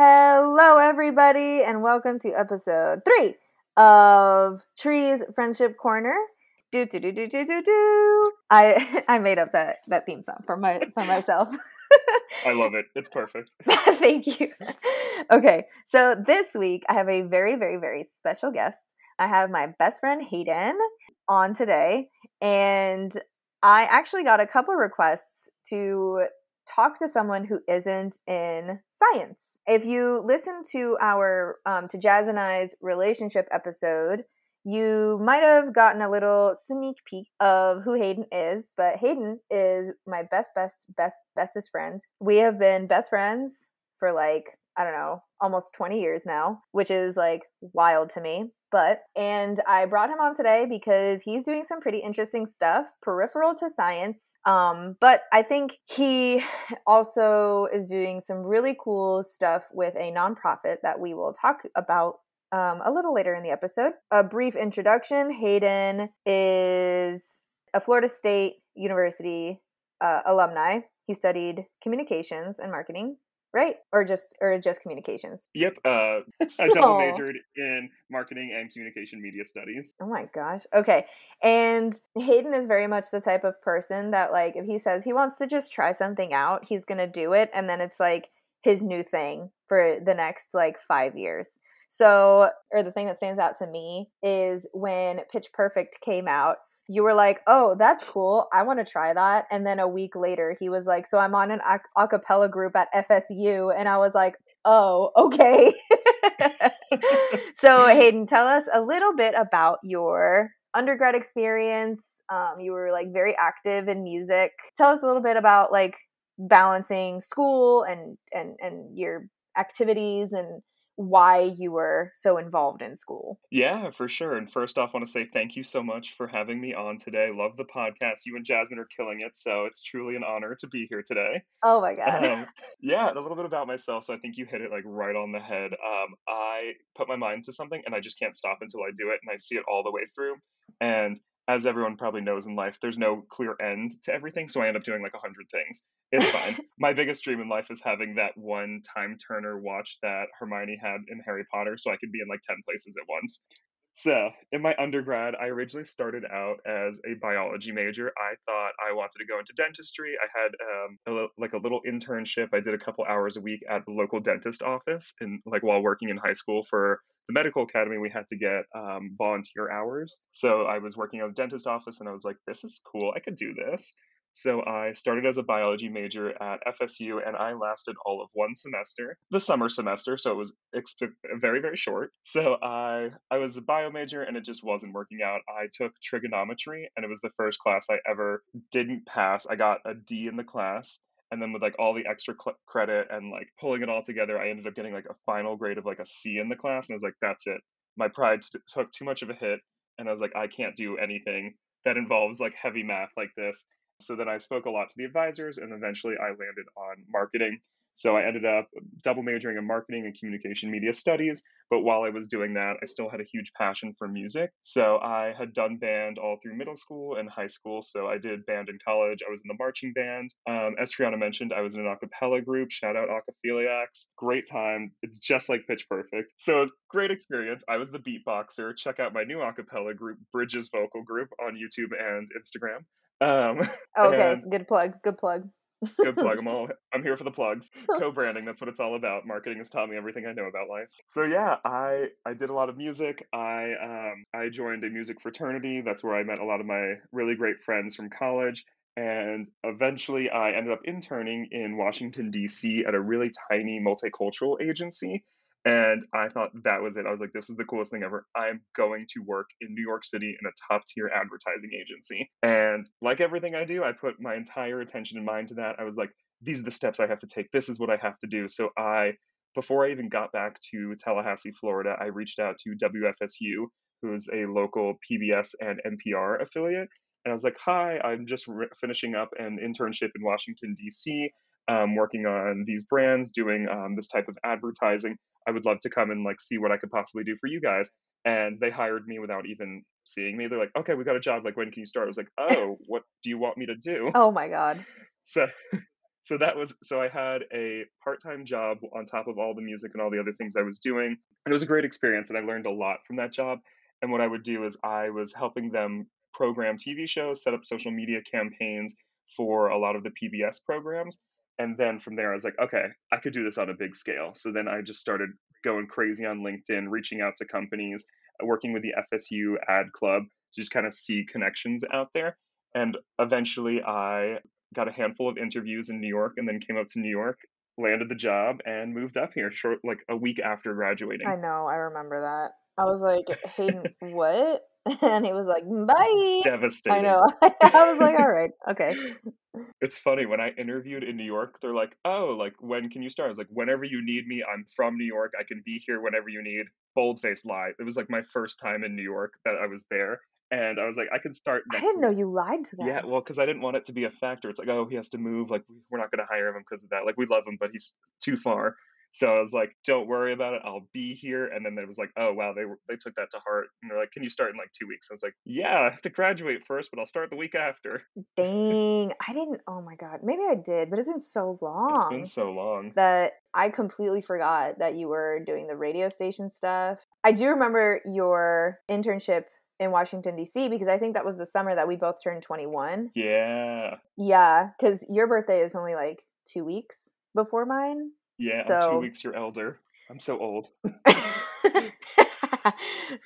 Hello, everybody, and welcome to episode three of Trees Friendship Corner. Do do do do do do do. I I made up that that theme song for my for myself. I love it. It's perfect. Thank you. Okay, so this week I have a very very very special guest. I have my best friend Hayden on today, and I actually got a couple requests to talk to someone who isn't in science. If you listen to our um, to Jazz and I's relationship episode, you might have gotten a little sneak peek of who Hayden is. But Hayden is my best, best, best, bestest friend. We have been best friends for like I don't know, almost 20 years now, which is like wild to me. But, and I brought him on today because he's doing some pretty interesting stuff, peripheral to science. Um, but I think he also is doing some really cool stuff with a nonprofit that we will talk about um, a little later in the episode. A brief introduction Hayden is a Florida State University uh, alumni. He studied communications and marketing right? Or just or just communications. Yep uh i double majored in marketing and communication media studies. Oh my gosh okay and hayden is very much the type of person that like if he says he wants to just try something out he's gonna do it and then it's like his new thing for the next like five years. So or the thing that stands out to me is when pitch perfect came out you were like, "Oh, that's cool. I want to try that." And then a week later, he was like, "So I'm on an a- acapella group at FSU," and I was like, "Oh, okay." so Hayden, tell us a little bit about your undergrad experience. Um, you were like very active in music. Tell us a little bit about like balancing school and and and your activities and why you were so involved in school. Yeah, for sure. And first off, I want to say thank you so much for having me on today. Love the podcast. You and Jasmine are killing it. So it's truly an honor to be here today. Oh my God. Um, yeah, a little bit about myself. So I think you hit it like right on the head. Um, I put my mind to something and I just can't stop until I do it and I see it all the way through. And as everyone probably knows in life, there's no clear end to everything. So I end up doing like a hundred things. It's fine. My biggest dream in life is having that one time turner watch that Hermione had in Harry Potter so I could be in like 10 places at once. So, in my undergrad, I originally started out as a biology major. I thought I wanted to go into dentistry. I had um, a, like a little internship. I did a couple hours a week at the local dentist office, and like while working in high school for the medical academy, we had to get um, volunteer hours. So I was working at the dentist office, and I was like, "This is cool. I could do this." So I started as a biology major at FSU and I lasted all of one semester, the summer semester. So it was exp- very, very short. So I, I was a bio major and it just wasn't working out. I took trigonometry and it was the first class I ever didn't pass. I got a D in the class and then with like all the extra cl- credit and like pulling it all together i ended up getting like a final grade of like a c in the class and i was like that's it my pride t- took too much of a hit and i was like i can't do anything that involves like heavy math like this so then I spoke a lot to the advisors, and eventually I landed on marketing. So I ended up double majoring in marketing and communication media studies. But while I was doing that, I still had a huge passion for music. So I had done band all through middle school and high school. So I did band in college. I was in the marching band. Um, as Triana mentioned, I was in an acapella group. Shout out Acaphiliacs. Great time. It's just like Pitch Perfect. So great experience. I was the beatboxer. Check out my new acapella group, Bridges Vocal Group, on YouTube and Instagram. Um, okay, good plug. Good plug. good plug. I'm all. I'm here for the plugs. Co-branding. That's what it's all about. Marketing has taught me everything I know about life. So yeah, I I did a lot of music. I um I joined a music fraternity. That's where I met a lot of my really great friends from college. And eventually, I ended up interning in Washington D.C. at a really tiny multicultural agency and I thought that was it. I was like, this is the coolest thing ever. I'm going to work in New York City in a top tier advertising agency. And like everything I do, I put my entire attention and mind to that. I was like, these are the steps I have to take. This is what I have to do. So I, before I even got back to Tallahassee, Florida, I reached out to WFSU, who's a local PBS and NPR affiliate. And I was like, hi, I'm just re- finishing up an internship in Washington, D.C um, working on these brands, doing um, this type of advertising. I would love to come and like see what I could possibly do for you guys. And they hired me without even seeing me. They're like, okay, we got a job. Like, when can you start? I was like, oh, what do you want me to do? Oh my God. So so that was so I had a part-time job on top of all the music and all the other things I was doing. And it was a great experience and I learned a lot from that job. And what I would do is I was helping them program TV shows, set up social media campaigns for a lot of the PBS programs. And then from there, I was like, okay, I could do this on a big scale. So then I just started going crazy on LinkedIn, reaching out to companies, uh, working with the FSU ad club to just kind of see connections out there. And eventually I got a handful of interviews in New York and then came up to New York, landed the job, and moved up here short like a week after graduating. I know, I remember that. I was like, Hayden, what? And he was like, bye. Devastating. I know. I was like, all right, okay. It's funny when I interviewed in New York, they're like, "Oh, like when can you start?" I was like, "Whenever you need me. I'm from New York. I can be here whenever you need." Bold faced lie. It was like my first time in New York that I was there, and I was like, "I can start." I didn't know week." you lied to them. Yeah, well, because I didn't want it to be a factor. It's like, oh, he has to move. Like, we're not going to hire him because of that. Like, we love him, but he's too far. So I was like, don't worry about it. I'll be here. And then it was like, oh wow, they they took that to heart. And they're like, can you start in like two weeks? I was like, yeah, I have to graduate first, but I'll start the week after. Dang. I didn't oh my god. Maybe I did, but it's been so long. It's been so long. that I completely forgot that you were doing the radio station stuff. I do remember your internship in Washington DC because I think that was the summer that we both turned 21. Yeah, Yeah, cuz your birthday is only like 2 weeks before mine. Yeah. I'm two weeks your elder. I'm so old.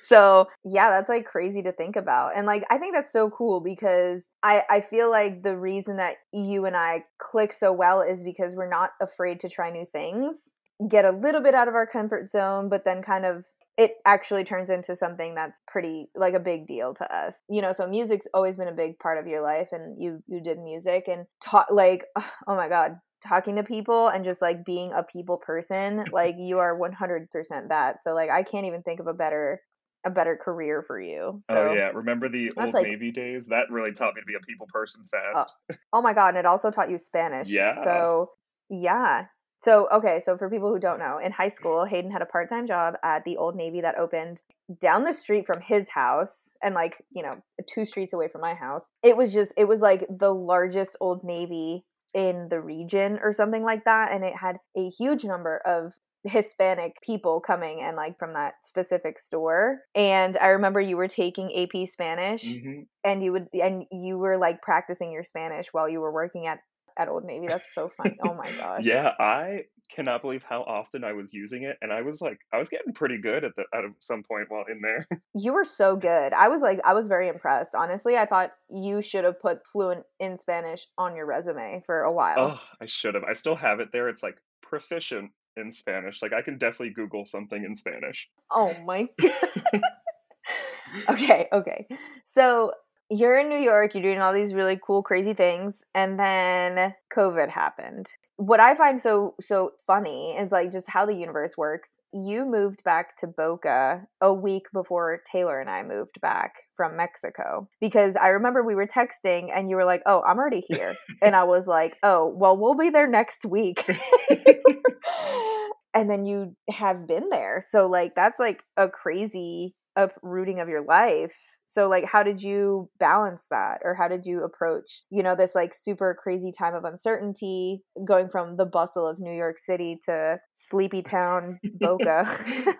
so yeah that's like crazy to think about and like i think that's so cool because i i feel like the reason that you and i click so well is because we're not afraid to try new things get a little bit out of our comfort zone but then kind of it actually turns into something that's pretty like a big deal to us you know so music's always been a big part of your life and you you did music and taught like oh my god talking to people and just like being a people person like you are 100% that so like i can't even think of a better a better career for you oh, so oh yeah, remember the old like- Navy days? That really taught me to be a people person uh, fast. oh my god and it also taught you spanish Yeah. so yeah so okay so for people who don't know in high school hayden had a part-time job at the old navy that opened down the street from his house and like you know two streets away from my house it was just it was like the largest old navy in the region or something like that and it had a huge number of hispanic people coming and like from that specific store and i remember you were taking ap spanish hmm and you would and you were like practicing your spanish while you were working at at old navy that's so funny oh my gosh Yeah, I cannot believe how often I was using it, and I was like, I was getting pretty good at the at some point while in there. you were so good i was like i was very impressed honestly i thought you should have put fluent in spanish on your resume for a while Oh, I should have. I still have it there. It's like proficient in Spanish. Like I can definitely Google something in Spanish. Oh my god. okay, okay. So you're in New York, you're doing all these really cool, crazy things, and then COVID happened. What I find so so funny is like just how the universe works. You moved back to Boca a week before Taylor and I moved back from Mexico because I remember we were texting and you were like, "Oh, I'm already here," and I was like, "Oh, well, we'll be there next week." and then you have been there. So like that's like a crazy uprooting of your life. So like how did you balance that or how did you approach, you know, this like super crazy time of uncertainty going from the bustle of New York City to sleepy town Boca?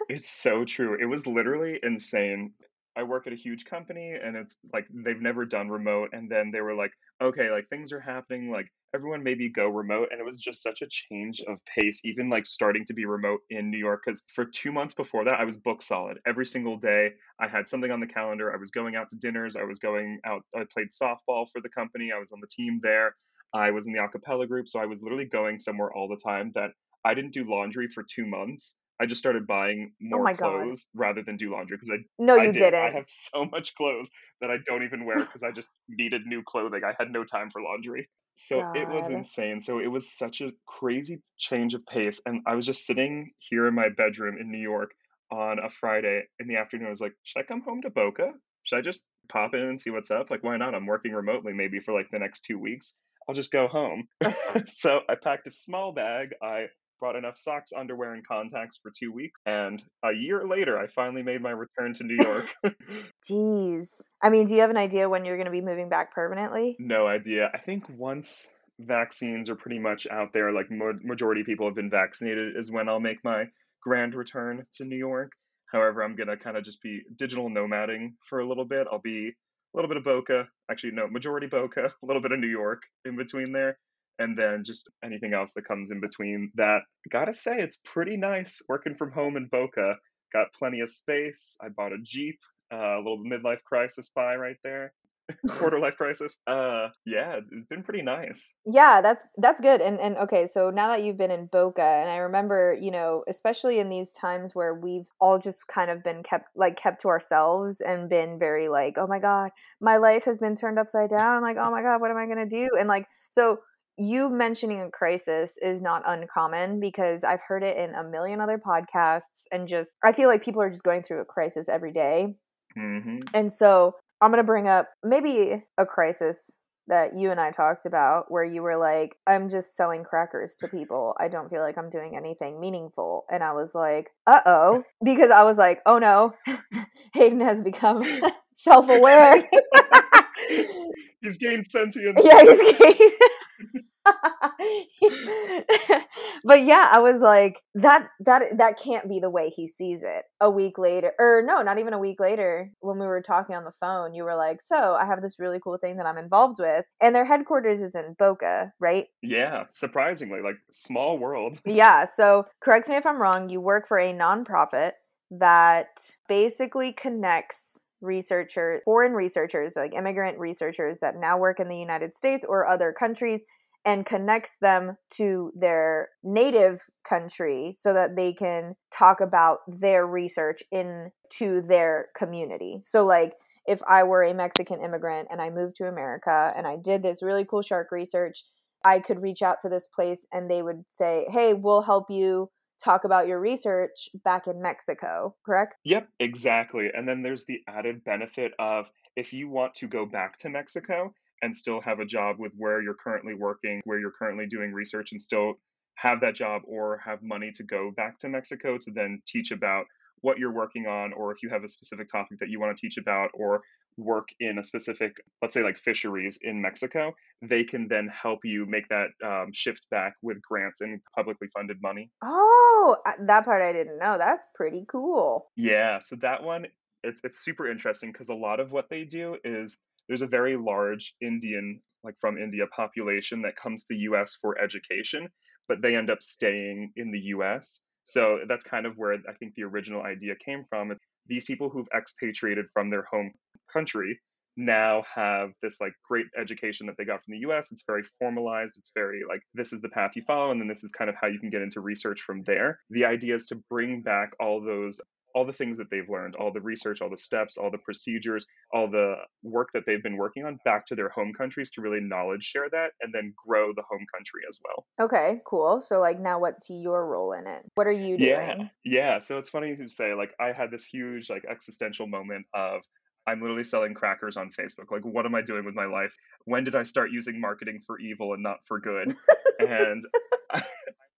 it's so true. It was literally insane. I work at a huge company and it's like they've never done remote and then they were like, okay, like things are happening, like everyone maybe go remote and it was just such a change of pace even like starting to be remote in New York cuz for 2 months before that I was book solid. Every single day I had something on the calendar. I was going out to dinners, I was going out I played softball for the company, I was on the team there. I was in the acapella group, so I was literally going somewhere all the time that I didn't do laundry for 2 months. I just started buying oh more Oh my God. clothes rather than do laundry because I no, I you did. not I have so much clothes that I don't even wear because I just needed new clothing. I had no time for laundry. So it was insane. So it was such a crazy change of pace. And I was just sitting here in my bedroom in New York on a Friday in the afternoon. I was like, should I come home to Boca? Should I just pop in and see what's up? Like, why not? I'm working remotely maybe for like the next two weeks. I'll just go home. so I packed a small bag. I brought enough socks, underwear, and contacts for two weeks. And a year later, I finally made my return to New York. Jeez. I mean, do you have an idea when you're going to be moving back permanently? no idea. I think once vaccines are pretty much out there, like majority people have been vaccinated, is when I'll make my grand return to New York. However, I'm gonna kind of just be digital nomading for a little bit. I'll be a little bit of Boca, actually no, majority Boca, a little bit of New York in between there, and then just anything else that comes in between that. Gotta say, it's pretty nice working from home in Boca. Got plenty of space. I bought a Jeep, uh, a little midlife crisis buy right there quarter life crisis. Uh, yeah, it's been pretty nice. Yeah, that's that's good. And and okay, so now that you've been in Boca, and I remember, you know, especially in these times where we've all just kind of been kept like kept to ourselves and been very like, oh my god, my life has been turned upside down. Like, oh my god, what am I gonna do? And like, so you mentioning a crisis is not uncommon because I've heard it in a million other podcasts, and just I feel like people are just going through a crisis every day. Mm-hmm. And so I'm going to bring up maybe a crisis that you and I talked about where you were like, I'm just selling crackers to people. I don't feel like I'm doing anything meaningful. And I was like, uh oh. Because I was like, oh no, Hayden has become self aware. he's gained sentience. Yeah, he's gained. but yeah, I was like that that that can't be the way he sees it. A week later or no, not even a week later when we were talking on the phone, you were like, "So, I have this really cool thing that I'm involved with." And their headquarters is in Boca, right? Yeah, surprisingly, like small world. yeah, so correct me if I'm wrong, you work for a nonprofit that basically connects researchers, foreign researchers, like immigrant researchers that now work in the United States or other countries and connects them to their native country so that they can talk about their research into their community. So like if I were a Mexican immigrant and I moved to America and I did this really cool shark research, I could reach out to this place and they would say, "Hey, we'll help you talk about your research back in Mexico, correct? Yep, exactly. And then there's the added benefit of if you want to go back to Mexico, and still have a job with where you're currently working, where you're currently doing research, and still have that job or have money to go back to Mexico to then teach about what you're working on, or if you have a specific topic that you want to teach about, or work in a specific, let's say like fisheries in Mexico, they can then help you make that um, shift back with grants and publicly funded money. Oh, that part I didn't know. That's pretty cool. Yeah. So that one, it's, it's super interesting because a lot of what they do is there's a very large Indian, like from India, population that comes to the US for education, but they end up staying in the US. So that's kind of where I think the original idea came from. These people who've expatriated from their home country now have this like great education that they got from the US. It's very formalized. It's very like this is the path you follow, and then this is kind of how you can get into research from there. The idea is to bring back all those all the things that they've learned, all the research, all the steps, all the procedures, all the work that they've been working on back to their home countries to really knowledge share that and then grow the home country as well. Okay, cool. So like now what's your role in it? What are you doing? Yeah. Yeah, so it's funny to say like I had this huge like existential moment of I'm literally selling crackers on Facebook. Like, what am I doing with my life? When did I start using marketing for evil and not for good? and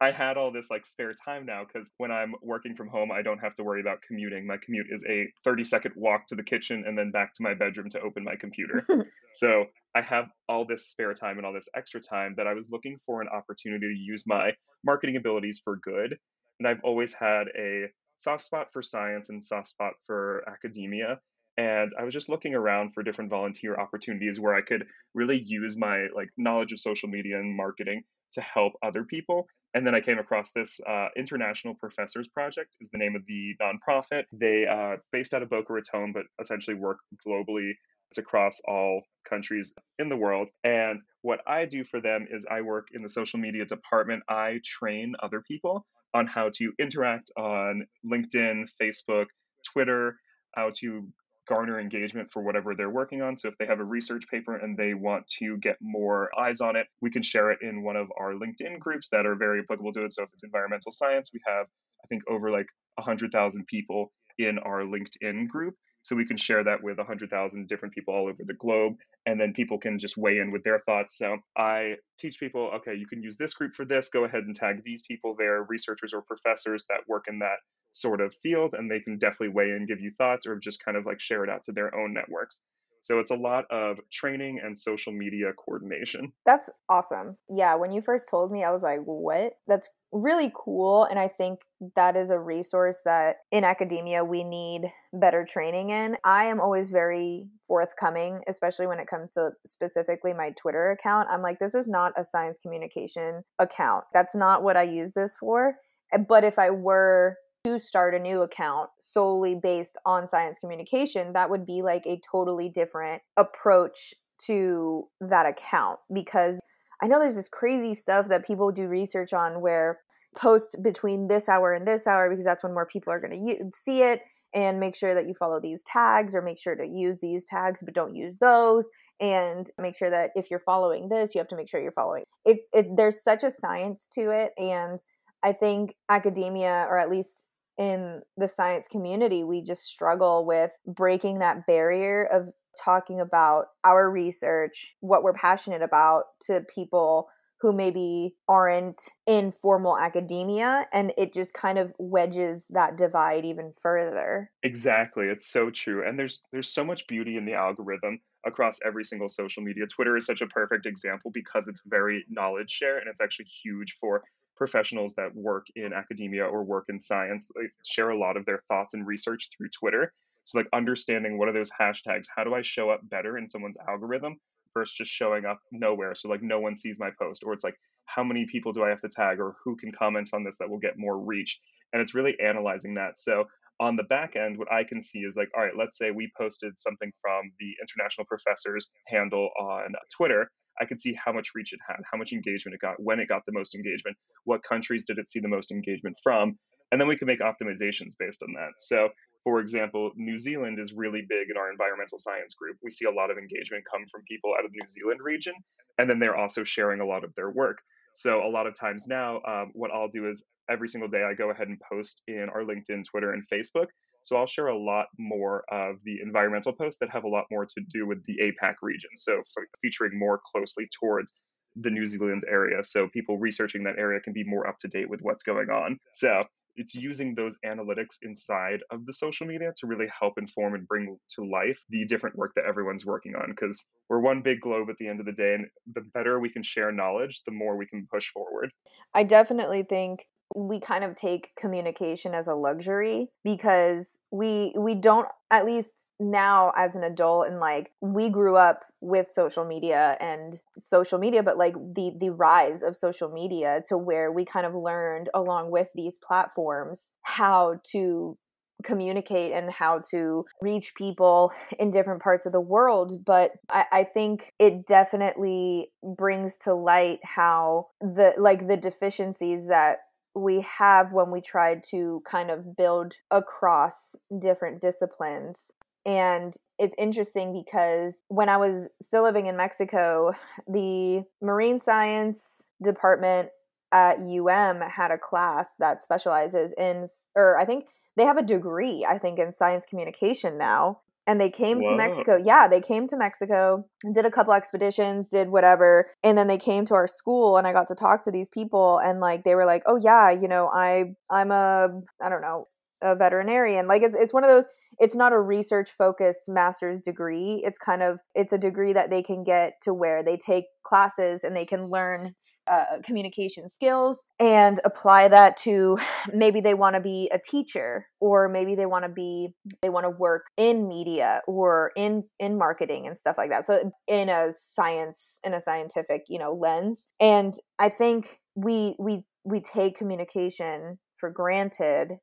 I had all this like spare time now because when I'm working from home, I don't have to worry about commuting. My commute is a 30 second walk to the kitchen and then back to my bedroom to open my computer. so I have all this spare time and all this extra time that I was looking for an opportunity to use my marketing abilities for good. And I've always had a soft spot for science and soft spot for academia and i was just looking around for different volunteer opportunities where i could really use my like knowledge of social media and marketing to help other people and then I came across this uh, International Professors Project is the name of the nonprofit. They uh, based out of Boca Raton, but essentially work globally. It's across all countries in the world. And what I do for them is I work in the social media department. I train other people on how to interact on LinkedIn, Facebook, Twitter, how to garner engagement for whatever they're working on. So if they have a research paper and they want to get more eyes on it, we can share it in one of our LinkedIn groups that are very applicable to it. So if it's environmental science, we have, I think, over like 100,000 people in our LinkedIn group. So we can share that with 100,000 different people all over the globe, and then people can just weigh in with their thoughts. So I teach people, okay, you can use this group for this. Go ahead and tag these people there, researchers or professors that work in that sort of field, and they can definitely weigh in, give you thoughts, or just kind of like share it out to their own networks. So it's a lot of training and social media coordination. That's awesome. Yeah, when you first told me, I was like, what? That's really cool. And I think that is a resource that in academia we need better training in. I am always very forthcoming, especially when it comes to specifically my Twitter account. I'm like, this is not a science communication account. That's not what I use this for. Eh, but if I were to start a new account solely based on science communication, that would be like a totally different approach to that account because I know there's this crazy stuff that people do research on where post between this hour and this hour because that's when more people are going to see it and make sure that you follow these tags or make sure to use these tags but don't use those and make sure that if you're following this you have to make sure you're following. It's it, there's such a science to it and i think academia or at least in the science community, we just struggle with breaking that barrier of talking about our research, what we're passionate about to people who maybe aren't in formal academia and it just kind of wedges that divide even further. Exactly. It's so true. And there's there's so much beauty in the algorithm across every single social media. Twitter is such a perfect example because it's very knowledge share and it's actually huge for professionals that work in academia or work in science like, share a lot of their thoughts and research through Twitter. So, like, understanding what are those hashtags? How do I show up better in someone's algorithm versus just showing up nowhere? So, like, no one sees my post, or it's like, how many people do I have to tag, or who can comment on this that will get more reach? And it's really analyzing that. So, on the back end, what I can see is like, all right, let's say we posted something from the International Professors handle on Twitter I could see how much reach it had, how much engagement it got, when it got the most engagement, what countries did it see the most engagement from, and then we could make optimizations based on that. So, for example, New Zealand is really big in our environmental science group. We see a lot of engagement come from people out of the New Zealand region, and then they're also sharing a lot of their work. So, a lot of times now, um, what I'll do is every single day I go ahead and post in our LinkedIn, Twitter, and Facebook so I'll share a lot more of the environmental posts that have a lot more to do with the APAC region. So featuring more closely towards the New Zealand area. So people researching that area can be more up to date with what's going on. So it's using those analytics inside of the social media to really help inform and bring to life the different work that everyone's working on because we're one big globe at the end of the day and the better we can share knowledge the more we can push forward i definitely think we kind of take communication as a luxury because we we don't at least now as an adult and like we grew up with social media and social media but like the the rise of social media to where we kind of learned along with these platforms how to communicate and how to reach people in different parts of the world. But I, I, think it definitely brings to light how the like the deficiencies that we have when we tried to kind of build across different disciplines. And it's interesting because when I was still living in Mexico, the marine science department at UM had a class that specializes in, or I think they have a degree, I think, in science communication now and they came Whoa. to Mexico. Yeah, they came to Mexico, did a couple expeditions, did whatever, and then they came to our school and I got to talk to these people and like they were like, "Oh yeah, you know, I I'm a I don't know, a veterinarian." Like it's it's one of those it's not a research focused master's degree. It's kind of it's a degree that they can get to where they take classes and they can learn uh, communication skills and apply that to maybe they want to be a teacher or maybe they want to be they want to work in media or in in marketing and stuff like that. So in a science in a scientific you know lens. And i think we we we take communication for granted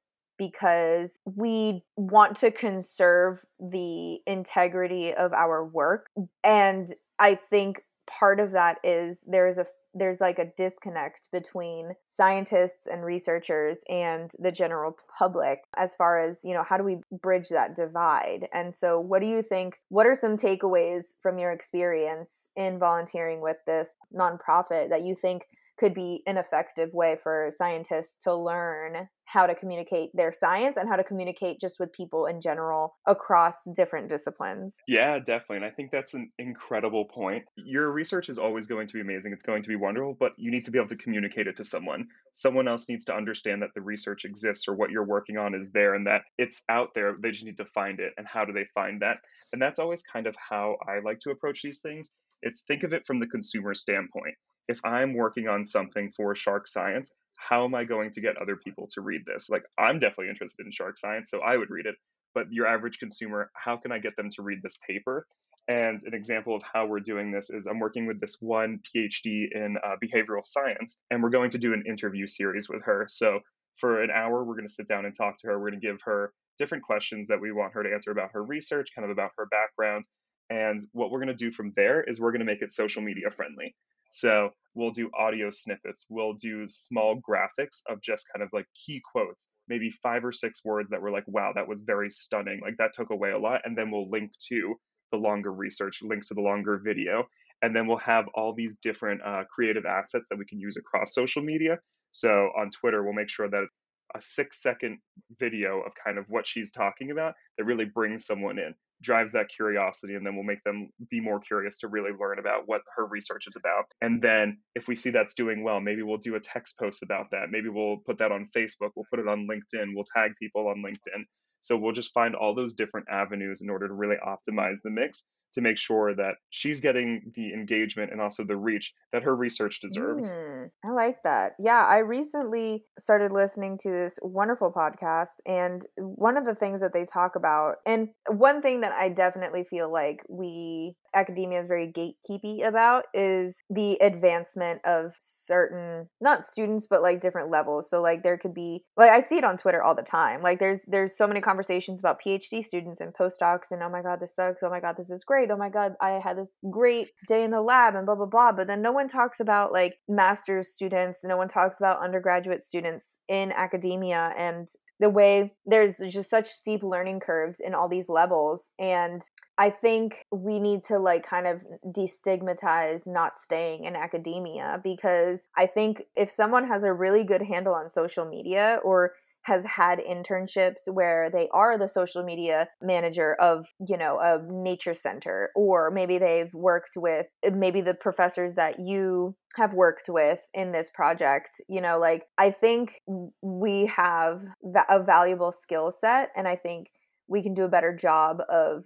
because we want to conserve the integrity of our work and i think part of that is there's a there's like a disconnect between scientists and researchers and the general public as far as you know how do we bridge that divide? And so what do you think what are some takeaways from your experience in volunteering with this nonprofit that you think could be an effective way for scientists to learn how to communicate their science and how to communicate just with people in general across different disciplines. Yeah, definitely. And I think that's an incredible point. Your research is always going to be amazing. It's going to be wonderful, but you need to be able to communicate it to someone. Someone else needs to understand that the research exists or what you're working on is there and that it's out there. They just need to find it. And how do they find that? And that's always kind of how I like to approach these things. It's think of it from the consumer standpoint. If I'm working on something for shark science, how am I going to get other people to read this? Like, I'm definitely interested in shark science, so I would read it. But your average consumer, how can I get them to read this paper? And an example of how we're doing this is I'm working with this one PhD in uh, behavioral science, and we're going to do an interview series with her. So for an hour, we're going to sit down and talk to her. We're going to give her different questions that we want her to answer about her research, kind of about her background. And what we're going to do from there is we're going to make it social media friendly. So we'll do audio snippets, we'll do small graphics of just kind of like key quotes, maybe five or six words that were like, wow, that was very stunning. Like that took away a lot. And then we'll link to the longer research, link to the longer video. And then we'll have all these different uh, creative assets that we can use across social media. So on Twitter, we'll make sure that a six second video of kind of what she's talking about that really brings someone in drives that curiosity and then we'll make them be more curious to really learn about what her research is about. And then if we see that's doing well maybe we'll do a text post about that. Maybe we'll put that on facebook. We'll put it on linkedin. We'll tag people on linkedin so we'll just find all those different avenues in order to really optimize the mix to make sure that she's getting the engagement and also the reach that her research deserves. Mm, I like that. Yeah, I recently started listening to this wonderful podcast, and one of the things that they talk about, and one thing that I definitely feel like we academia is very gatekeepy about is the advancement of certain not students but like different levels so like there could be like i see it on twitter all the time like there's there's so many conversations about phd students and postdocs and oh my god this sucks oh my god this is great. Oh my God, I had this great day in the lab and blah, blah, blah. But then no one talks about like master's students, no one talks about undergraduate students in academia and the way there's just such steep learning curves in all these levels. And I think we need to like kind of destigmatize not staying in academia because I think if someone has a really good handle on social media or has had internships where they are the social media manager of you know a nature center or maybe they've worked with maybe the professors that you have worked with in this project you know like i think we have a valuable skill set and i think we can do a better job of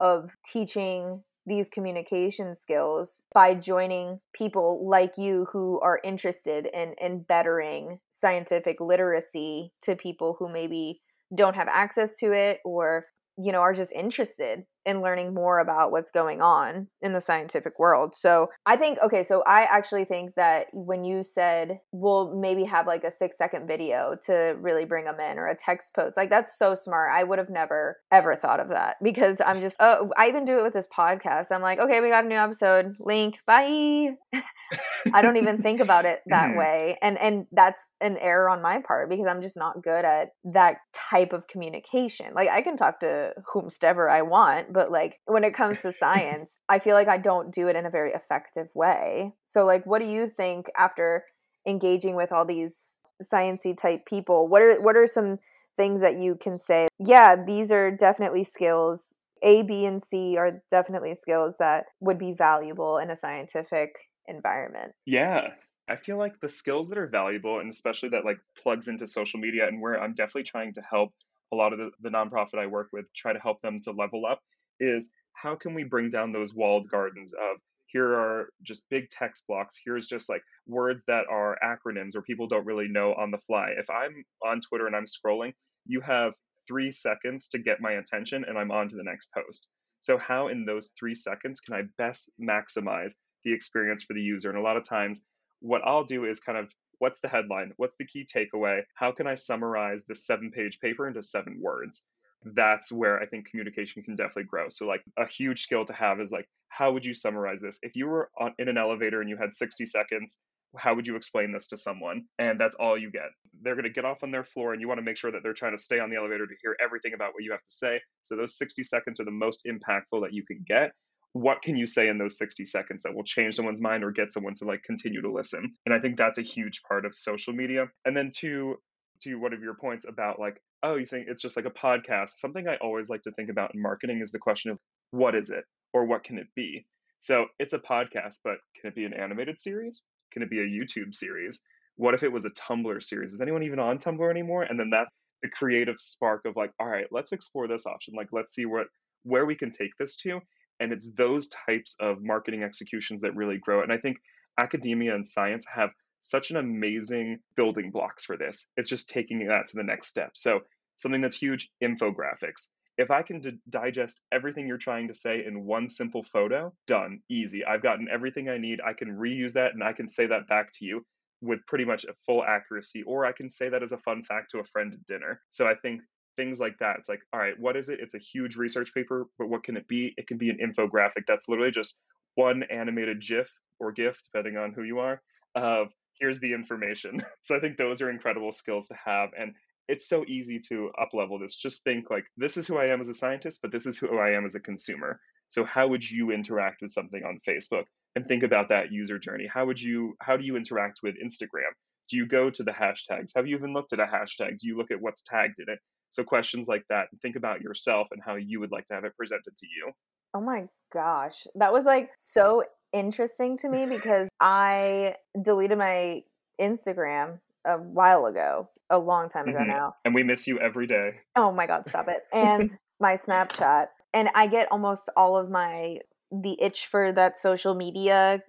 of teaching these communication skills by joining people like you who are interested in in bettering scientific literacy to people who maybe don't have access to it or you know are just interested in learning more about what's going on in the scientific world. So I think, okay, so I actually think that when you said we'll maybe have like a six second video to really bring them in or a text post, like that's so smart. I would have never ever thought of that because I'm just, oh, I even do it with this podcast. I'm like, okay, we got a new episode, link, bye. I don't even think about it that mm-hmm. way. And and that's an error on my part because I'm just not good at that type of communication. Like I can talk to whomstever I want, but like when it comes to science, I feel like I don't do it in a very effective way. So like what do you think after engaging with all these sciency type people? What are what are some things that you can say, yeah, these are definitely skills a, B, and C are definitely skills that would be valuable in a scientific environment. Yeah. I feel like the skills that are valuable and especially that like plugs into social media and where I'm definitely trying to help a lot of the, the nonprofit I work with try to help them to level up is how can we bring down those walled gardens of here are just big text blocks here's just like words that are acronyms or people don't really know on the fly. If i'm on twitter and i'm scrolling you have three seconds to get my attention and i'm on to the next post. So how in those three seconds can i best maximize the experience for the user? And a lot of times what i'll do is kind of what's the headline? What's the key takeaway? How can i summarize the seven page paper into seven words that's where I think communication can definitely grow. So like a huge skill to have is like how would you summarize this? If you were on, in an elevator and you had 60 seconds, how would you explain this to someone? And that's all you get. They're going to get off on their floor and you want to make sure that they're trying to stay on the elevator to hear everything about what you have to say. So those 60 seconds are the most impactful that you can get. what can you say in those 60 seconds that will change someone's mind or get someone to like continue to listen and i think that's a huge part of social media and then to to one of your points about like oh you think it's just like a podcast. Something i always like to think about in marketing is the question of what is it? Or what can it be? So it's a podcast but can it be an animated series? Can it be a youtube series? What if it was a tumblr series? Is anyone even on tumblr anymore? And then that the creative spark of like all right let's explore this option. Like let's see what where we can take this to. And it's those types of marketing executions that really grow. It and i think academia and science have such an amazing building blocks for this it's just taking that to the next step so something that's huge infographics if i can d- digest everything you're trying to say in one simple photo done easy i've gotten everything i need i can reuse that and i can say that back to you with pretty much a full accuracy or i can say that as a fun fact to a friend at dinner so i think things like that. It's like, all right, what is it? It's a huge research paper, but what can it be? It can be an infographic that's literally just one animated GIF or GIF, depending on who you are, of here's the information. so I think those are incredible skills to have. And it's so easy to up level this. Just think like, this is who I am as a scientist, but this is who I am as a consumer. So how would you interact with something on Facebook? And think about that user journey. How would you how do you interact with Instagram? Do you go to the hashtags? Have you even looked at a hashtag? Do you look at what's tagged in it? So questions like that, and think about yourself and how you would like to have it presented to you. Oh my gosh. That was like so interesting to me because I deleted my Instagram a while ago, a long time ago mm-hmm. now. And we miss you every day. Oh my god, stop it. And my Snapchat. And I get almost all of my the itch for that social media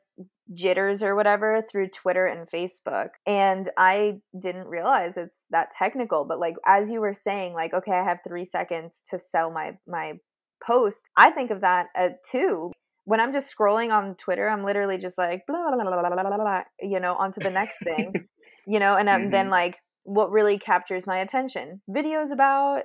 jitters or whatever through Twitter and Facebook. And I didn't realize it's that technical, but like as you were saying like okay, I have 3 seconds to sell my my post. I think of that uh, too. When I'm just scrolling on Twitter, I'm literally just like blah blah blah blah blah, blah, you know, onto the next thing. you know, and mm-hmm. then like what really captures my attention? Videos about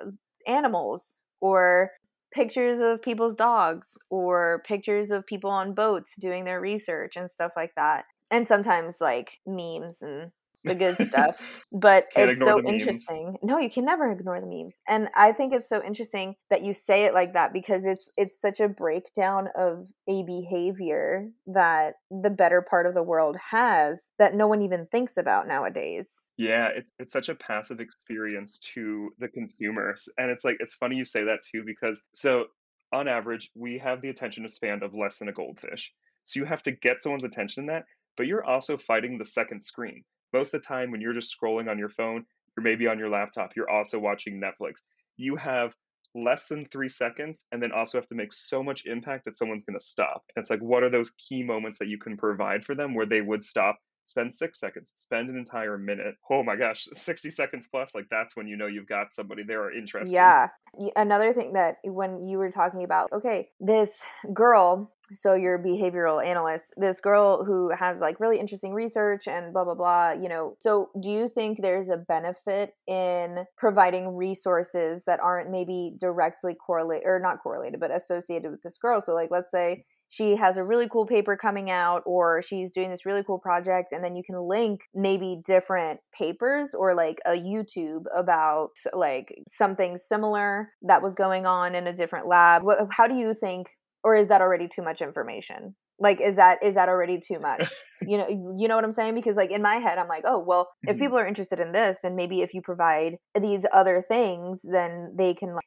uh, animals or pictures of people's dogs or pictures of people on boats doing their research and stuff like that. And sometimes like memes and the good stuff. But it's so interesting. No, you can never ignore the memes. And I think it's so interesting that you say it like that because it's it's such a breakdown of a behavior that the better part of the world has that no one even thinks about nowadays. Yeah, it's it's such a passive experience to the consumers. And it's like it's funny you say that too because so on average, we have the attention span of less than a goldfish. So you have to get someone's attention in that, but you're also fighting the second screen most of the time when you're just scrolling on your phone, you're maybe on your laptop, you're also watching Netflix. You have less than three seconds and then also have to make so much impact that someone's going to stop. And it's like, what are those key moments that you can provide for them where they would stop spend six seconds, spend an entire minute. Oh my gosh, 60 seconds plus, like that's when you know you've got somebody there are interested. Yeah. Another thing that when you were talking about, okay, this girl, so you're a behavioral analyst, this girl who has like really interesting research and blah, blah, blah, you know. So do you think there's a benefit in providing resources that aren't maybe directly correlated or not correlated, but associated with this girl? So, like, let's say, she has a really cool paper coming out or she's doing this really cool project and then you can link maybe different papers or like a YouTube about like something similar that was going on in a different lab. How do you think or is that already too much information? Like is that is that already too much? you know you know what I'm saying because like in my head I'm like, "Oh, well, if mm-hmm. people are interested in this and maybe if you provide these other things, then they can like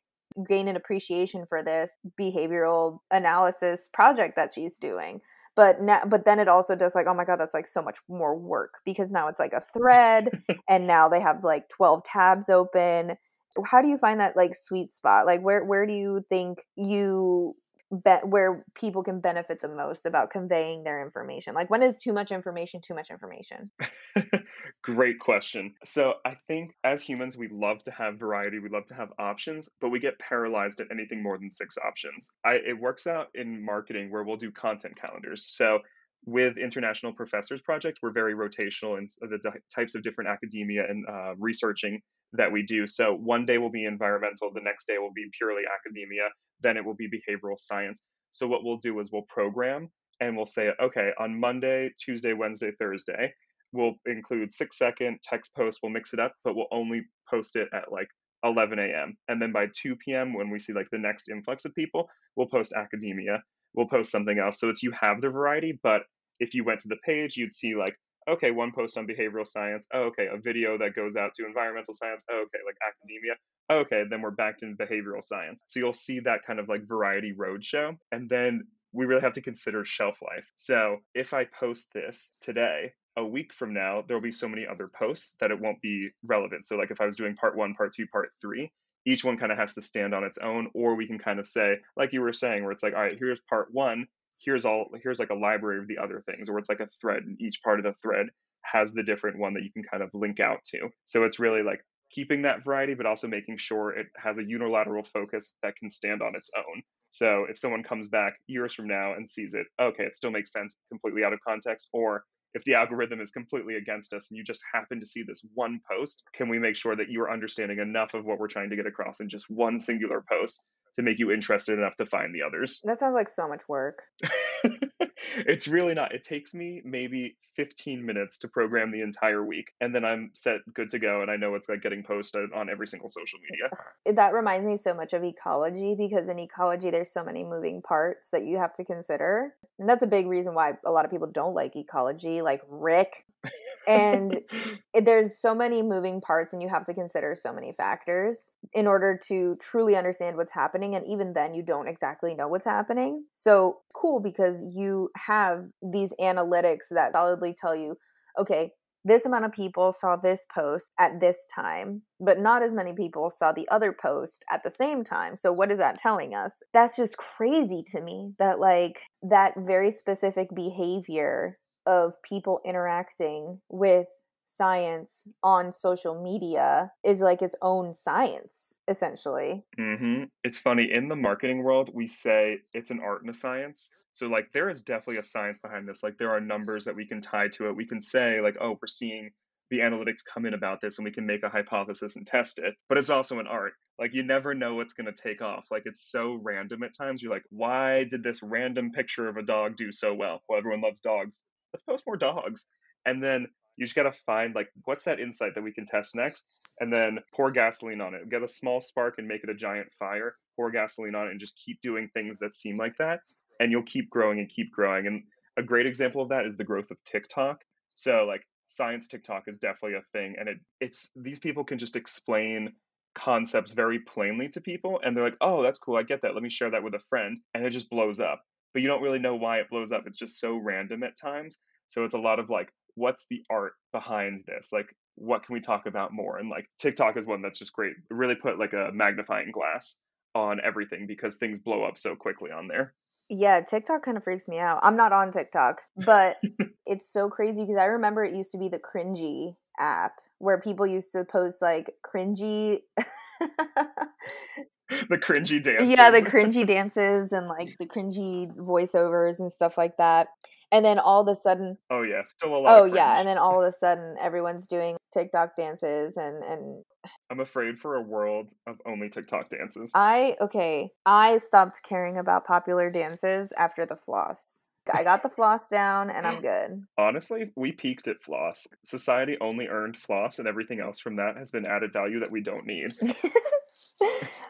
gain an appreciation for this behavioral analysis project that she's doing. But now but then it also does like oh my god that's like so much more work because now it's like a thread and now they have like 12 tabs open. How do you find that like sweet spot? Like where where do you think you where people can benefit the most about conveying their information like when is too much information too much information? Great question. So i think as humans we love to have variety we love to have options but we get paralyzed at anything more than six options. I, it works out in marketing where we'll do content calendars. So with international professors project we're very rotational in the types of different academia and uh, researching that we do so one day will be environmental the next day will be purely academia then it will be behavioral science. So what we'll do is we'll program and we'll say, okay, on Monday, Tuesday, Wednesday, Thursday, we'll include six second text posts. We'll mix it up, but we'll only post it at like 11 a.m. And then by 2 p.m., when we see like the next influx of people, we'll post academia. We'll post something else. So it's you have the variety, but if you went to the page, you'd see like, okay, one post on behavioral science. Oh, okay, a video that goes out to environmental science. Oh, okay, like academia. Oh, okay, then we're back to behavioral science. So you'll see that kind of like variety roadshow. And then we really have to consider shelf life. So if I post this today, a week from now, there'll be so many other posts that it won't be relevant. So, like if I was doing part one, part two, part three, each one kind of has to stand on its own, or we can kind of say, like you were saying, where it's like, all right, here's part one, here's all, here's like a library of the other things, or it's like a thread, and each part of the thread has the different one that you can kind of link out to. So it's really like keeping that variety, but also making sure it has a unilateral focus that can stand on its own. So if someone comes back years from now and sees it, okay, it still makes sense completely out of context, or if the algorithm is completely against us and you just happen to see this one post, can we make sure that you are understanding enough of what we're trying to get across in just one singular post to make you interested enough to find the others? That sounds like so much work. it's really not. It takes me maybe 15 minutes to program the entire week, and then I'm set, good to go, and I know it's like getting posted on every single social media. That reminds me so much of ecology because in ecology, there's so many moving parts that you have to consider. And that's a big reason why a lot of people don't like ecology, like Rick. And there's so many moving parts and you have to consider so many factors in order to truly understand what's happening and even then you don't exactly know what's happening so cool because you have these analytics that solidly tell you okay this amount of people saw this post at this time, but not as many people saw the other post at the same time. So, what is that telling us? That's just crazy to me that, like, that very specific behavior of people interacting with science on social media is like its own science essentially. Mm-hmm. it's funny in the marketing world we say it's an art and a science. So like there is definitely a science behind this. Like there are numbers that we can tie to it. We can say like oh we're seeing the analytics come in about this and we can make a hypothesis and test it. But it's also an art. Like you never know what's going to take off. Like it's so random at times. You're like why did this random picture of a dog do so well? Well everyone loves dogs let's post more dogs. And then you just got to find like what's that insight that we can test next? And then pour gasoline on it. Get a small spark and make it a giant fire. Pour gasoline on it and just keep doing things that seem like that. And you'll keep growing and keep growing. And a great example of that is the growth of tiktok. So like science tiktok is definitely a thing. And it it's these people can just explain concepts very plainly to people. And they're like oh that's cool. I get that. Let me share that with a friend. And it just blows up but you don't really know why it blows up. It's just so random at times. So it's a lot of like, what's the art behind this? Like, what can we talk about more? And like TikTok is one that's just great. It really put like a magnifying glass on everything because things blow up so quickly on there. Yeah, TikTok kind of freaks me out. I'm not on TikTok, but it's so crazy because I remember it used to be the cringy app where people used to post like cringy the cringy dances. Yeah, the cringy dances and like the cringy voiceovers and stuff like that. And then all of a sudden, oh yeah, still a lot. Oh yeah, and then all of a sudden, everyone's doing TikTok dances and and. I'm afraid for a world of only TikTok dances. I okay. I stopped caring about popular dances after the floss. I got the floss down and I'm good. Honestly, we peaked at floss. Society only earned floss, and everything else from that has been added value that we don't need.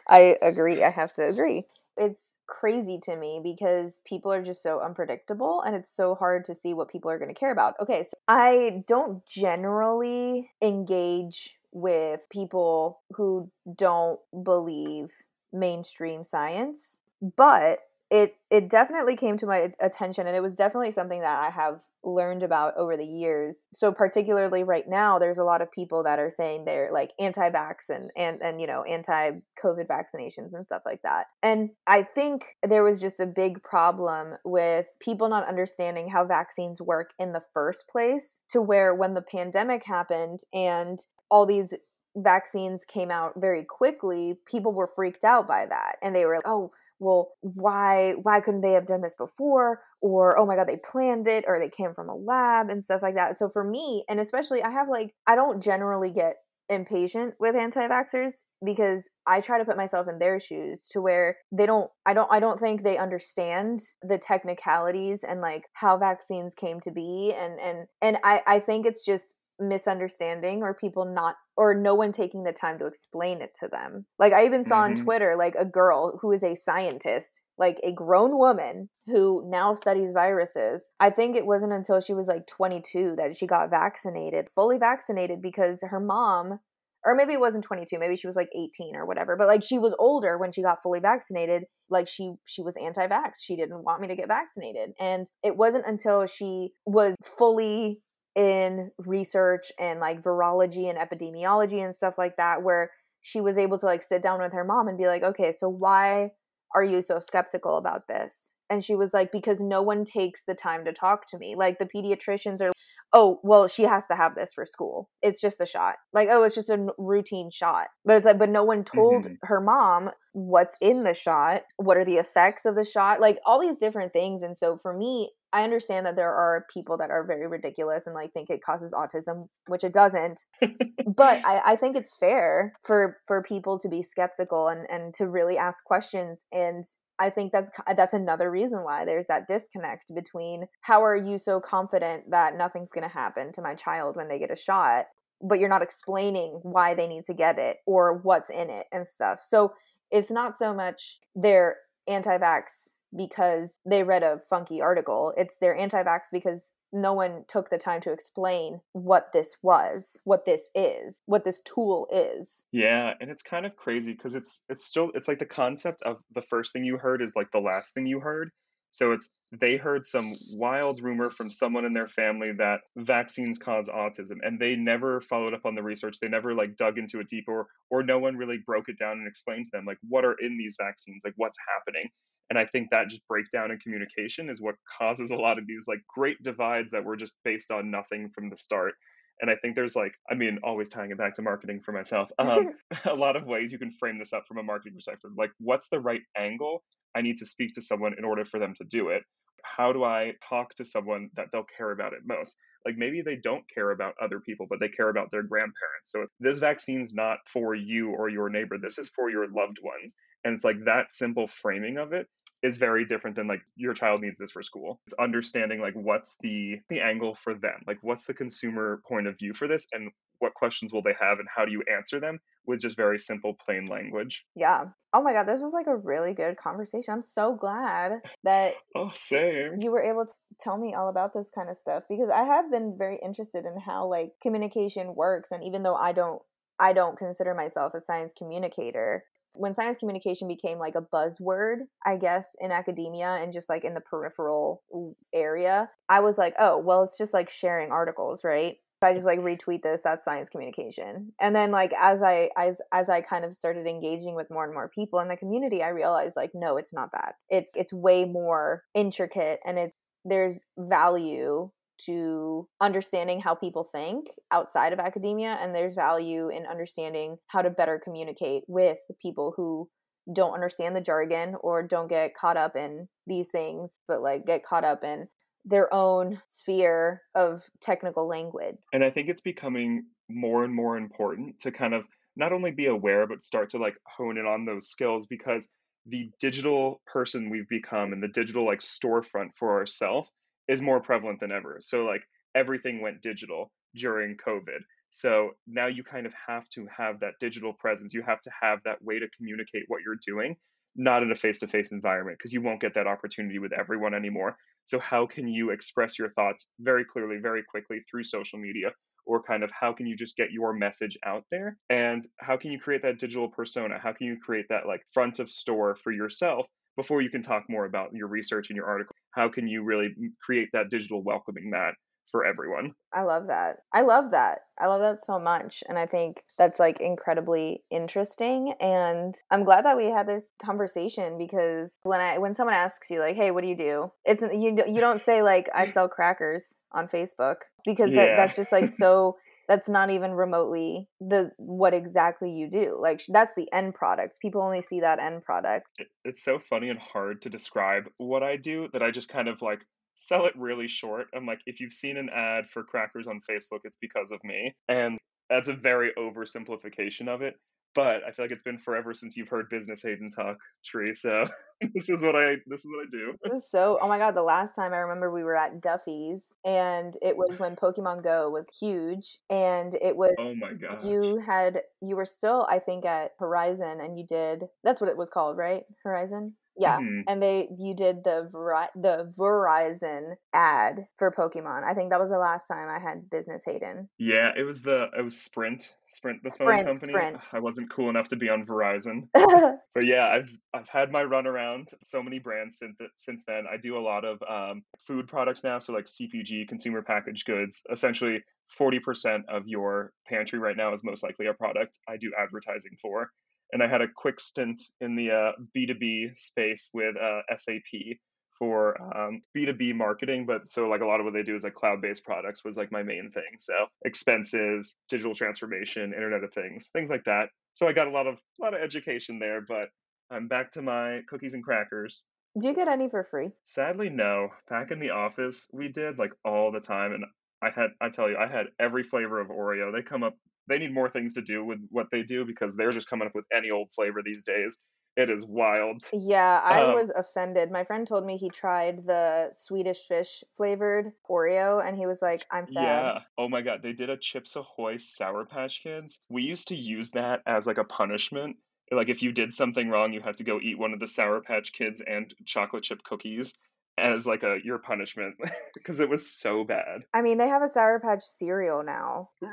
I agree. I have to agree. It's crazy to me because people are just so unpredictable and it's so hard to see what people are going to care about. Okay, so I don't generally engage with people who don't believe mainstream science, but it it definitely came to my attention and it was definitely something that I have learned about over the years. So particularly right now there's a lot of people that are saying they're like anti-vax and and and you know anti-covid vaccinations and stuff like that. And I think there was just a big problem with people not understanding how vaccines work in the first place to where when the pandemic happened and all these vaccines came out very quickly, people were freaked out by that. And they were like, oh, well why why couldn't they have done this before? Or oh my god they planned it or they came from a lab and stuff like that. So for me and especially i have like i don't generally get impatient with anti-vaxxers because I try to put myself in their shoes to where they don't I don't I don't think they understand the technicalities and like how vaccines came to be. And and and I I think it's just misunderstanding or people not or no one taking the time to explain it to them. Like I even saw mm-hmm. on Twitter like a girl who is a scientist, like a grown woman who now studies viruses. I think it wasn't until she was like 22 that she got vaccinated, fully vaccinated because her mom or maybe it wasn't 22 maybe she was like 18 or whatever but like she was older when she got fully vaccinated like she she was anti-vax she didn't want me to get vaccinated and it wasn't until she was fully in research and like virology and epidemiology and stuff like that where she was able to like sit down with her mom and be like okay so why are you so skeptical about this? And she was like because no one takes the time to talk to me. Like the pediatricians are oh well she has to have this for school. It's just a shot. Like oh it's just a routine shot. But it's like but no one told mm-hmm. her mom what's in the shot what are the effects of the shot like all these different things. And so for me i understand that there are people that are very ridiculous and like think it causes autism which it doesn't. But I, I think it's fair for for people to be skeptical and and to really ask questions and I think that's that's another reason why there's that disconnect between how are you so confident that nothing's going to happen to my child when they get a shot, but you're not explaining why they need to get it or what's in it and stuff. So it's not so much they're anti-vax because they read a funky article. It's they're anti-vax because no one took the time to explain what this was, what this is, what this tool is. Yeah, and it's kind of crazy because it's it's still it's like the concept of the first thing you heard is like the last thing you heard. So it's they heard some wild rumor from someone in their family that vaccines cause autism and they never followed up on the research. They never like dug into it deeper or no one really broke it down and explained to them like what are in these vaccines, like what's happening. And I think that just breakdown in communication is what causes a lot of these like great divides that were just based on nothing from the start. And I think there's like, I mean, always tying it back to marketing for myself. Um, a lot of ways you can frame this up from a marketing perspective. Like, what's the right angle I need to speak to someone in order for them to do it? How do I talk to someone that they'll care about it most? Like maybe they don't care about other people, but they care about their grandparents. So this vaccine's not for you or your neighbor. This is for your loved ones. And it's like that simple framing of it is very different than like your child needs this for school. It's understanding like what's the the angle for them, like what's the consumer point of view for this, and what questions will they have, and how do you answer them with just very simple, plain language. Yeah. Oh my god, this was like a really good conversation. I'm so glad that oh same you were able to tell me all about this kind of stuff because I have been very interested in how like communication works, and even though I don't I don't consider myself a science communicator when science communication became like a buzzword, I guess, in academia and just like in the peripheral area, I was like, oh, well, it's just like sharing articles, right? If I just like retweet this, that's science communication. And then like as I as as I kind of started engaging with more and more people in the community, I realized like no, it's not that. It's it's way more intricate and it's there's value to understanding how people think outside of academia and there's value in understanding how to better communicate with people who don't understand the jargon or don't get caught up in these things but like get caught up in their own sphere of technical language. And i think it's becoming more and more important to kind of not only be aware but start to like hone in on those skills because the digital person we've become and the digital like storefront for ourselves is more prevalent than ever. So like everything went digital during COVID. So now you kind of have to have that digital presence. You have to have that way to communicate what you're doing, not in a face to face environment, because you won't get that opportunity with everyone anymore. So, how can you express your thoughts very clearly, very quickly through social media? Or kind of how can you just get your message out there? And how can you create that digital persona? How can you create that like front of store for yourself before you can talk more about your research and your article? how can you really create that digital welcoming mat for everyone. I love that. I love that. I love that so much and I think that's like incredibly interesting and I'm glad that we had this conversation because when I when someone asks you like, "Hey, what do you do?" It's you you don't say like, "I sell crackers" on Facebook because yeah. that, that's just like so that's not even remotely the what exactly you do like that's the end product people only see that end product. It's so funny and hard to describe what i do that i just kind of like sell it really short i'm like if you've seen an ad for crackers on facebook it's because of me and that's a very oversimplification of it but I feel like it's been forever since you've heard business Hayden talk, Tree. So this is what I this is what I do. This is so oh my god, the last time I remember we were at Duffy's and it was when Pokemon Go was huge and it was Oh my god. you had you were still I think at Horizon and you did that's what it was called, right? Horizon? Yeah, Mhm. and they you did the Veri- the Verizon ad for Pokemon. I think that was the last time I had business Hayden. Yeah, it was the it was Sprint, Sprint the Sprint, phone company. Sprint. I wasn't cool enough to be on Verizon. but yeah, I've I've had my run around so many brands since since then. I do a lot of um, food products now, so like CPG, consumer packaged goods. Essentially, forty percent of your pantry right now is most likely a product I do advertising for. And I had a quick stint in the uh, B two B space with uh, SAP for um, B2B marketing, but so like a lot of what they do is like cloud based products was like my main thing. So expenses, digital transformation, Internet of Things, things like that. So I got a lot of a lot of education there, but I'm back to my cookies and crackers. Do you get any for free? Sadly, no. Back in the office, we did like all the time, and I had I tell you, I had every flavor of Oreo. They come up, they need more things to do with what they do because they're just coming up with any old flavor these days. It is wild. Yeah, I Um, was offended. My friend told me he tried the Swedish fish flavored Oreo and he was like, I'm sad. Yeah. Oh my God. They did a Chips Ahoy Sour Patch Kids. We used to use that as like a punishment. Like if you did something wrong, you had to go eat one of the Sour Patch Kids and chocolate chip cookies as like a your punishment because it was so bad. I mean, they have a Sour Patch cereal now.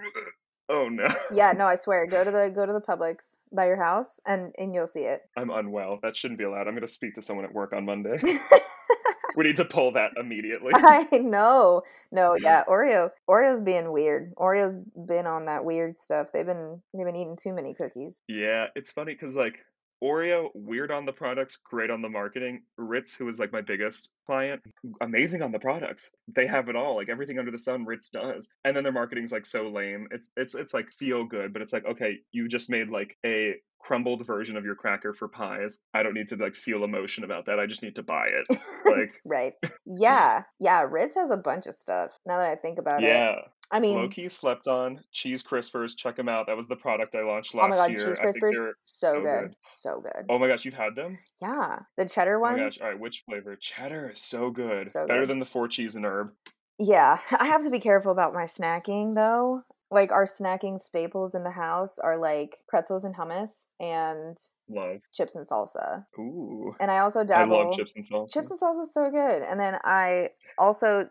Oh no. Yeah, no, I swear. Go to the go to the Publix by your house and and you'll see it. I'm unwell. That shouldn't be allowed. I'm going to speak to someone at work on Monday. we need to pull that immediately. I know. No, yeah, Oreo. Oreo's being weird. Oreo's been on that weird stuff. They've been they've been eating too many cookies. Yeah, it's funny because like Oreo, weird on the products, great on the marketing. Ritz, who is like my biggest client, amazing on the products. They have it all, like everything under the sun. Ritz does, and then their marketing's like so lame. It's it's it's like feel good, but it's like okay, you just made like a crumbled version of your cracker for pies. I don't need to like feel emotion about that. I just need to buy it. Like right. Yeah. Yeah, Ritz has a bunch of stuff. Now that I think about it. yeah, I mean, low key slept on cheese crispers. Check them out. That was the product I launched last year. oh my god, year. cheese crispers, they're so, good. so good. Oh my gosh, you've had them? Yeah, the cheddar Oh ones. my gosh! All right, which flavor? Cheddar is so good. So Better good. than the four cheese and herb. Yeah, I have to be careful about my snacking though. Like our snacking staples in the house are like pretzels and hummus and Love. chips and salsa. Ooh. And I also I dabble. love chips and salsa. Chips and salsa is so good. And then I also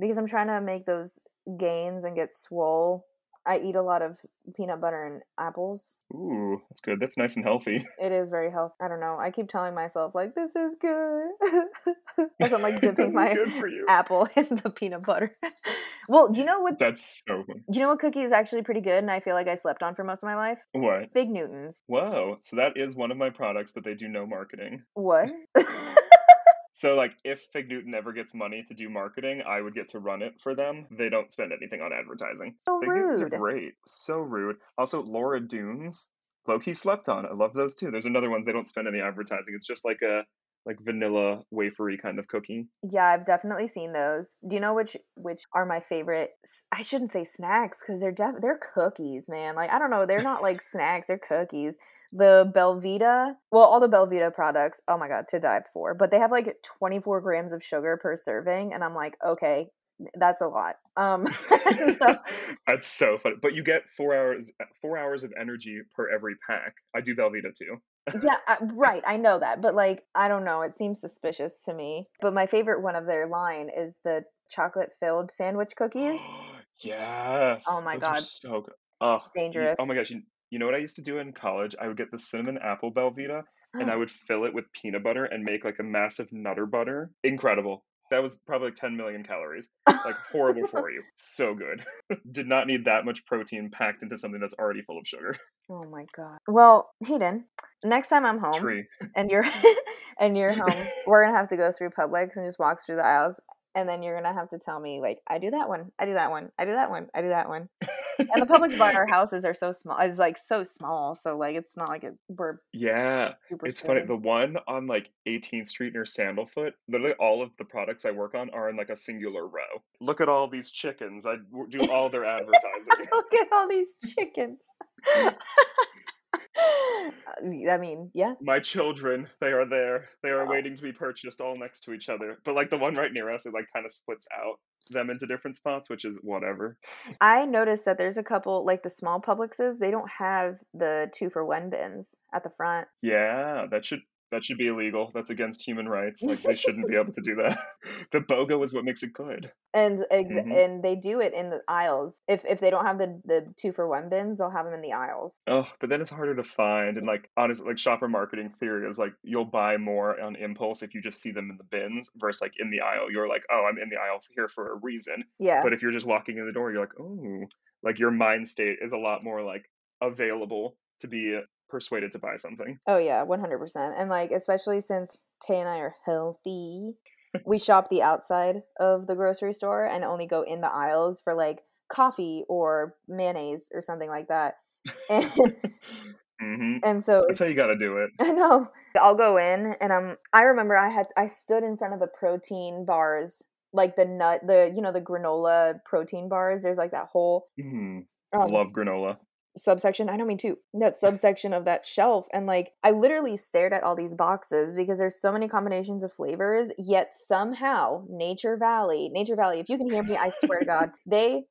because I'm trying to make those gains and get swole. I eat a lot of peanut butter and apples. Ooh, that's good. That's nice and healthy. It is very healthy. I don't know. I keep telling myself like this is good. As I'm like dipping my good for you. apple in the peanut butter. well, do you know what? That's so. Do you know what cookie is actually pretty good and I feel like I slept on for most of my life? What? Fig Newtons. Whoa. So that is one of my products, but they do no marketing. What? So like if Fig Newton ever gets money to do marketing, I would get to run it for them. They don't spend anything on advertising. so Fig Newtons are rude. great. So rude. Also Lorna Doones. Loki slept on. I love those too. There's another one they don't spend any advertising. It's just like a like vanilla wafery kind of cookie. Yeah, I've definitely seen those. Do you know which which are my favorite? I shouldn't say snacks because they're def- they're cookies, man. Like I don't know, they're not like snacks, they're cookies. The Belvita, well, all the Belvita products, oh my god, to die for. But they have like 24 grams of sugar per serving, and I'm like, okay, that's a lot. Um, so That's so funny. But you get four hours four hours of energy per every pack. I do Belvita too. yeah, uh, right. I know that, but like, I don't know. It seems suspicious to me. But my favorite one of their line is the chocolate filled sandwich cookies. yes. Oh my those God. so good. Oh, you- Dangerous. oh my gosh. You, you know what I used to do in college? I would get the cinnamon apple Belvita and I oh. would fill it with peanut butter and make like a massive nutter butter. Incredible. That was probably like 10 million calories. Like horrible for you. So good. Did not need that much protein packed into something that's already full of sugar. Oh my god. Well, Hayden, next time I'm home Tree. and you're and you're home, we're gonna have to go through Publix and just walk through the aisles, and then you're gonna have to tell me like, I do that one, I do that one, I do that one, I do that one. And the Publix by our houses are so small. It's like so small, so like it's not like it, we're Yeah. super. It's funny. The one on like 18th Street near Sandalfoot, literally all of the products I work on are in like a singular row. Look at all these chickens. I do all their advertising. Look at all these chickens. I mean, yeah. My children, they are there. They are Oh. waiting to be purchased all next to each other. But like the one right near us, it like kind of splits out them into different spots, which is whatever. I noticed that there's a couple, like the small Publixes, they don't have the two for one bins at the front. Yeah, that should that should be illegal. That's against human rights. Like they shouldn't be able to do that. The BOGO is what makes it good. And ex- Mhm. and they do it in the aisles. If if they don't have the the two for one bins, they'll have them in the aisles. Oh, but then it's harder to find. And like honestly, like shopper marketing theory is like you'll buy more on impulse if you just see them in the bins versus like in the aisle. You're like, oh, I'm in the aisle here for a reason. Yeah. But if you're just walking in the door, you're like, oh, like your mind state is a lot more like available to be persuaded to buy something. Oh yeah, one hundred percent. And like especially since Tay and I are healthy, we shop the outside of the grocery store and only go in the aisles for like coffee or mayonnaise or something like that. And hmm and so That's how you got to do it. I know. I'll go in and I'm I remember I had I stood in front of the protein bars, like the nut the you know the granola protein bars. There's like that whole hmm um, Love granola. Subsection. I don't mean too. That subsection of that shelf, and like I literally stared at all these boxes because there's so many combinations of flavors. Yet somehow Nature Valley, Nature Valley, if you can hear me, I swear to God, they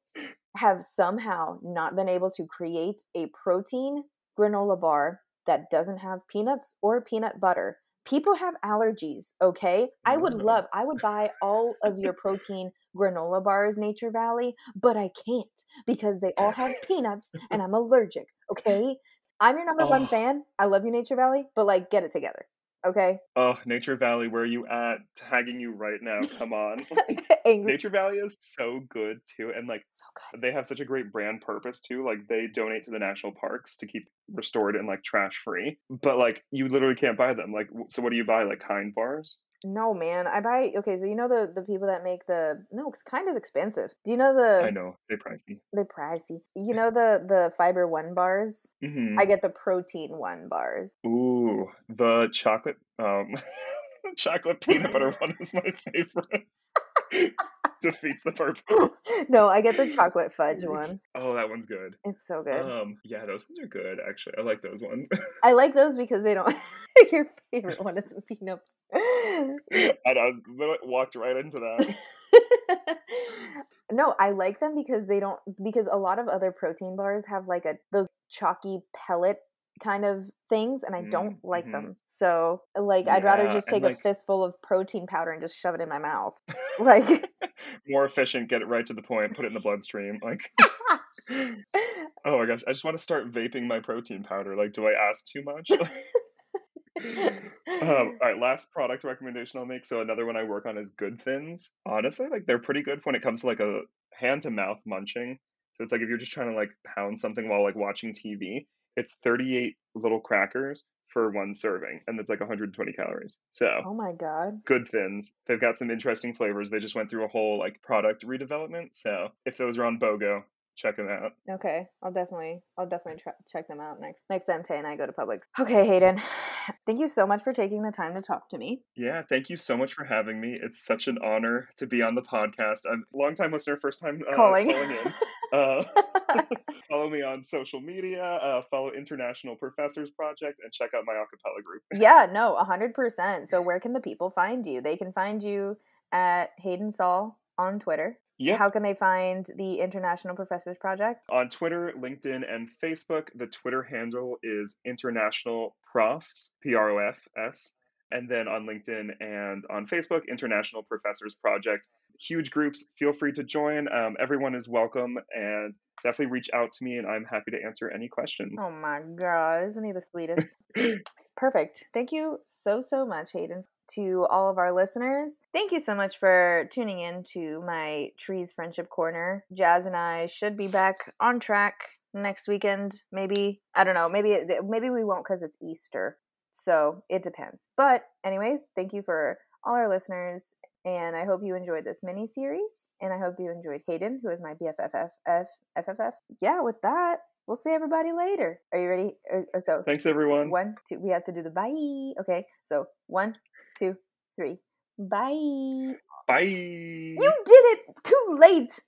have somehow not been able to create a protein granola bar that doesn't have peanuts or peanut butter. People have allergies, okay? I would love, I would buy all of your protein granola bars, Nature Valley, but I can't because they all have peanuts and I'm allergic, okay? I'm your number one Oh. fan. I love you, Nature Valley, but like, get it together, okay? Oh, Nature Valley, where are you at? Tagging you right now. Come on. Nature Valley is so good too, and like So good. they have such a great brand purpose too. Like they donate to the national parks to keep restored and like trash free. But like you literally can't buy them. Like so, what do you buy? Like Kind bars? No, man. I buy, okay, so you know the the people that make the, no, it's kind of expensive. Do you know the, I know they pricey. They're pricey. You know the the fiber one bars? hmm I get the protein one bars. Ooh, the chocolate um chocolate peanut butter one is my favorite. Defeats the purpose. no, I get the chocolate fudge one. Oh, that one's good. It's so good. Um, yeah, those ones are good. Actually, I like those ones. I like those because they don't. Your favorite one is peanut. and I walked right into that. no, I like them because they don't. Because a lot of other protein bars have like a those chalky pellet kind of things, and I don't Mm, like mhm. them. So, like, I'd rather just take like- a fistful of protein powder and just shove it in my mouth. Like. More efficient, get it right to the point, put it in the bloodstream. Like, oh my gosh, I just want to start vaping my protein powder. Like, do I ask too much? um, all right, last product recommendation I'll make. So another one I work on is Good Thins. Honestly, like they're pretty good when it comes to like a hand to mouth munching. So it's like if you're just trying to like pound something while like watching TV, it's 38 little crackers for one serving, and it's like 120 calories. So oh my god. good thins. They've got some interesting flavors. They just went through a whole like product redevelopment. So if those are on BOGO, check them out. Okay, I'll definitely, I'll definitely try, check them out next next time Tay and I go to Publix. Okay, Hayden, thank you so much for taking the time to talk to me. Yeah, thank you so much for having me. It's such an honor to be on the podcast. I'm a long time listener, first time uh, Calling. calling in. Uh, follow me on social media. Uh, follow International Professors Project and check out my acapella group. yeah, no, a hundred percent. So where can the people find you? They can find you at Hayden Saul on Twitter. Yeah, How can they find the International Professors Project? on Twitter, LinkedIn, and Facebook. The Twitter handle is International Profs, P R O F S. And then on LinkedIn and on Facebook, International Professors Project. Huge groups. Feel free to join. Um, everyone is welcome and definitely reach out to me, and I'm happy to answer any questions. Oh my god, isn't he the sweetest? Perfect. Thank you so, so much, Hayden. To all of our listeners, thank you so much for tuning in to my Trees Friendship Corner. Jazz and I should be back on track next weekend. Maybe I don't know. Maybe maybe we won't because it's Easter, so it depends. But anyways, thank you for all our listeners, and I hope you enjoyed this mini series. And I hope you enjoyed Hayden, who is my BFFFFFF. Yeah, with that, we'll see everybody later. Are you ready? Uh, uh, So Thanks, everyone. one, two. We have to do the bye. Okay, so one, two, three. Bye. Bye. You did it too late.